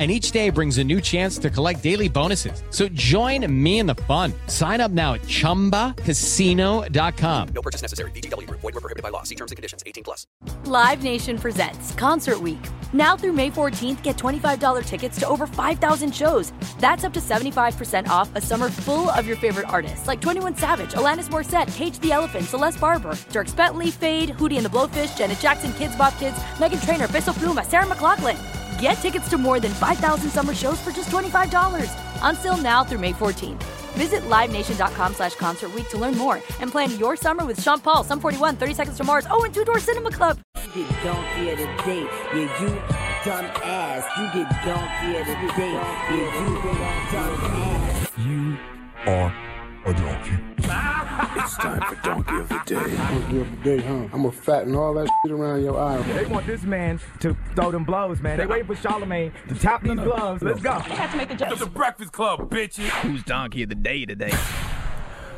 and each day brings a new chance to collect daily bonuses. So join me in the fun. Sign up now at ChumbaCasino.com. No purchase necessary. VGW. Void were prohibited by law. See terms and conditions. 18 plus. Live Nation presents Concert Week. Now through May 14th, get $25 tickets to over 5,000 shows. That's up to 75% off a summer full of your favorite artists like 21 Savage, Alanis Morissette, Cage the Elephant, Celeste Barber, Dierks Bentley, Feid, Hootie and the Blowfish, Janet Jackson, KIDZ BOP Kids, Meghan Trainor, Peso Pluma, Sarah McLachlan. Get tickets to more than 5,000 summer shows for just $25. Until now through May 14th. Visit LiveNation.com slash Concert Week to learn more and plan your summer with Sean Paul, Sum 41, 30 Seconds to Mars, oh, and Two Door Cinema Club. You get donkey of the day, yeah, you dumb ass. You get donkey of the day, yeah, you dumb ass. You are a donkey. It's time for Donkey of the Day. Donkey of the Day, huh? I'm gonna fatten all that shit around your eye. They want this man to throw them blows, man. They waiting for Charlamagne to tap these gloves. Let's go. We have to make the judge. The Breakfast Club, bitches. Who's Donkey of the Day today?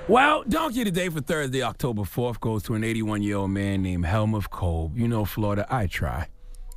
Well, Donkey of the Day for Thursday, October 4th goes to an 81 year old man named Helmuth Kolb. You know, Florida, I try.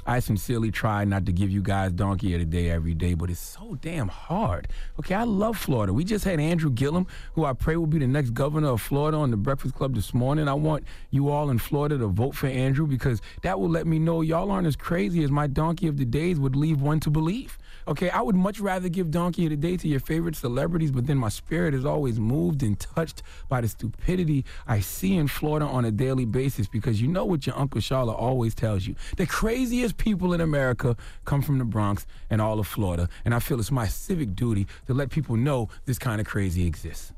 I sincerely try not to give you guys donkey of the day every day, but it's so damn hard. Okay, I love Florida. We just had Andrew Gillum, who I pray will be the next governor of Florida on the Breakfast Club this morning. I want you all in Florida to vote for Andrew because that will let me know y'all aren't as crazy as my donkey of the days would leave one to believe. Okay, I would much rather give Donkey of the Day to your favorite celebrities, but then my spirit is always moved and touched by the stupidity I see in Florida on a daily basis because you know what your Uncle Charla always tells you. The craziest people in America come from the Bronx and all of Florida, and I feel it's my civic duty to let people know this kind of crazy exists.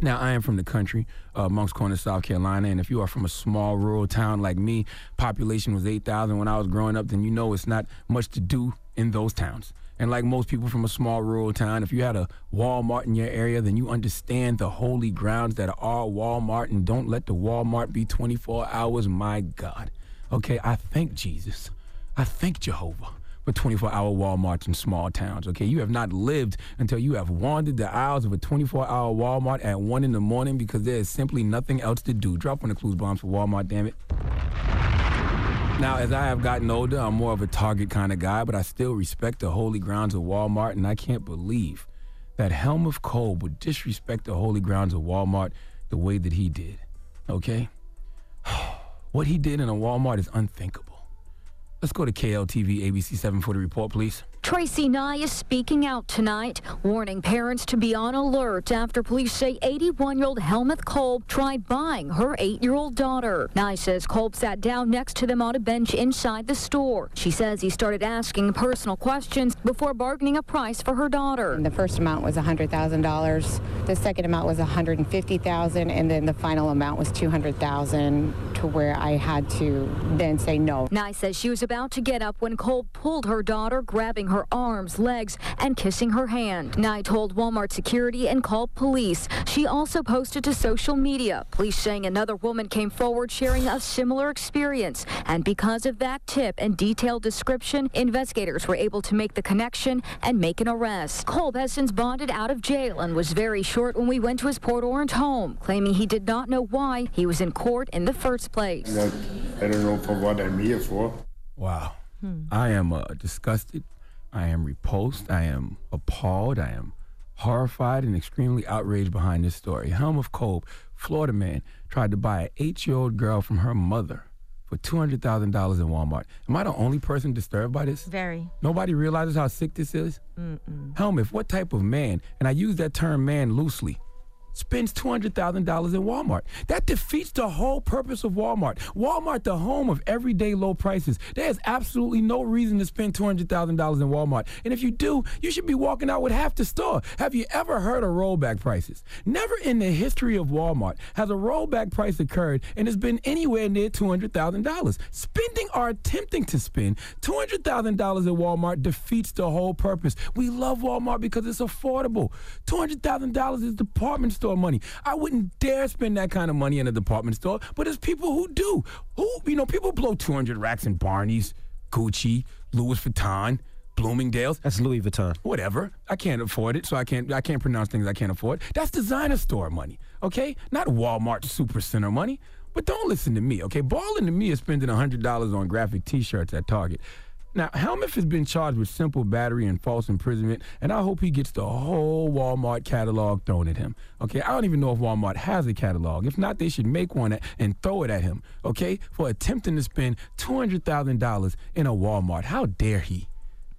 Now, I am from the country, uh, Moncks Corner, South Carolina, and if you are from a small rural town like me, population was 8,000 when I was growing up, then you know it's not much to do in those towns. And like most people from a small rural town, if you had a Walmart in your area, then you understand the holy grounds that are Walmart and don't let the Walmart be 24 hours. My God. Okay, I thank Jesus. I thank Jehovah for 24 hour Walmarts in small towns. Okay, you have not lived until you have wandered the aisles of a 24 hour Walmart at 1 in the morning because there is simply nothing else to do. Drop on the clues bombs for Walmart, damn it. Now, as I have gotten older, I'm more of a Target kind of guy, but I still respect the holy grounds of Walmart, and I can't believe that Helmuth Kolb would disrespect the holy grounds of Walmart the way that he did. Okay? What he did in a Walmart is unthinkable. Let's go to KLTV ABC 7 for the report, please. Tracy Nye is speaking out tonight, warning parents to be on alert after police say 81-year-old Helmuth Kolb tried buying her eight-year-old daughter. Nye says Kolb sat down next to them on a bench inside the store. She says he started asking personal questions before bargaining a price for her daughter. The first amount was $100,000. The second amount was 150,000, and then the final amount was $200,000 to where I had to then say no. Nye says she was about to get up when Kolb pulled her daughter, grabbing her arms, legs, and kissing her hand. Nye told Walmart security and called police. She also posted to social media. Police saying another woman came forward sharing a similar experience. And because of that tip and detailed description, investigators were able to make the connection and make an arrest. Kolb has since bonded out of jail and was very short when we went to his Port Orange home, claiming he did not know why he was in court in the first place. I don't know for what I'm here for. Wow. Hmm. I am uh, disgusted. I am repulsed. I am appalled. I am horrified and extremely outraged behind this story. Helmuth Kolb, Florida man, tried to buy an eight year old girl from her mother for $200,000 in Walmart. Am I the only person disturbed by this? Very. Nobody realizes how sick this is? Mm-mm. Helmuth, what type of man, and I use that term man loosely, spends $200,000 in Walmart? That defeats the whole purpose of Walmart. Walmart, the home of everyday low prices. There's absolutely no reason to spend $200,000 in Walmart. And if you do, you should be walking out with half the store. Have you ever heard of rollback prices? Never in the history of Walmart has a rollback price occurred and it's been anywhere near $200,000. Spending or attempting to spend $200,000 at Walmart defeats the whole purpose. We love Walmart because it's affordable. $200,000 is department store money. I wouldn't dare spend that kind of money in a department store, but there's people who do. Who, you know, people blow 200 racks in Barney's, Gucci, Louis Vuitton. Bloomingdale's. That's Louis Vuitton. Whatever. I can't afford it, so I can't I can't pronounce things I can't afford. That's designer store money, okay? Not Walmart supercenter money. But don't listen to me, okay? Balling to me is spending $100 on graphic t-shirts at Target. Now, Helmuth has been charged with simple battery and false imprisonment, and I hope he gets the whole Walmart catalog thrown at him. Okay, I don't even know if Walmart has a catalog. If not, they should make one and throw it at him, okay, for attempting to spend $200,000 in a Walmart. How dare he?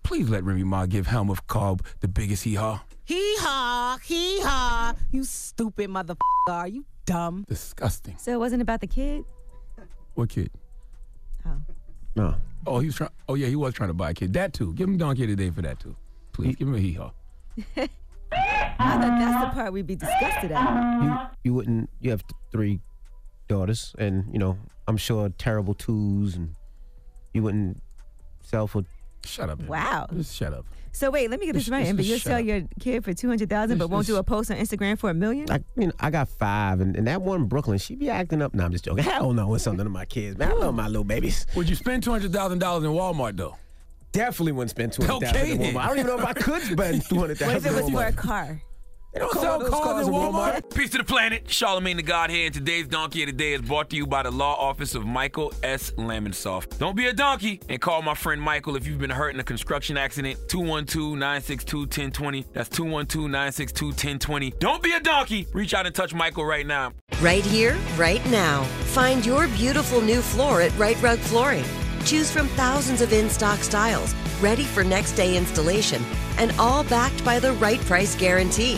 Please let Remy Ma give Helmuth Cobb the biggest hee haw. Hee haw, hee haw. You stupid motherfucker. Are you dumb? Disgusting. So it wasn't about the kid? What kid? Oh. No. Oh, he was trying. Oh, yeah, he was trying to buy a kid. That too. Give him donkey today for that too. Please give him a hee haw. I thought that's the part we'd be disgusted at. You you wouldn't. You have three daughters, and you know I'm sure terrible twos, and you wouldn't sell for. Shut up. Wow. Just shut up. So wait, let me get this Just- right. just- But you'll sell shut your kid for two hundred thousand, but won't do a post on Instagram for a million? I mean, I got five, and, and that one in Brooklyn, she be acting up. Nah, I'm just joking. Hell no, it's something to my kids, man. I love my little babies. Would you spend two hundred thousand dollars in Walmart though? Definitely wouldn't spend two hundred thousand Okay, in. Walmart. I don't even know if I could spend two hundred thousand. What if it was for a car? They don't sell cars, cars in in Walmart. Peace to the planet. Charlamagne the God here, and today's Donkey of the Day is brought to you by the Law Office of Michael S. Lamonsoff. Don't be a donkey and call my friend Michael if you've been hurt in a construction accident. 212-962-1020. That's 212-962-1020. Don't be a donkey. Reach out and touch Michael right now. Right here, right now. Find your beautiful new floor at Rite Rug Flooring. Choose from thousands of in stock styles, ready for next day installation, and all backed by the right price guarantee.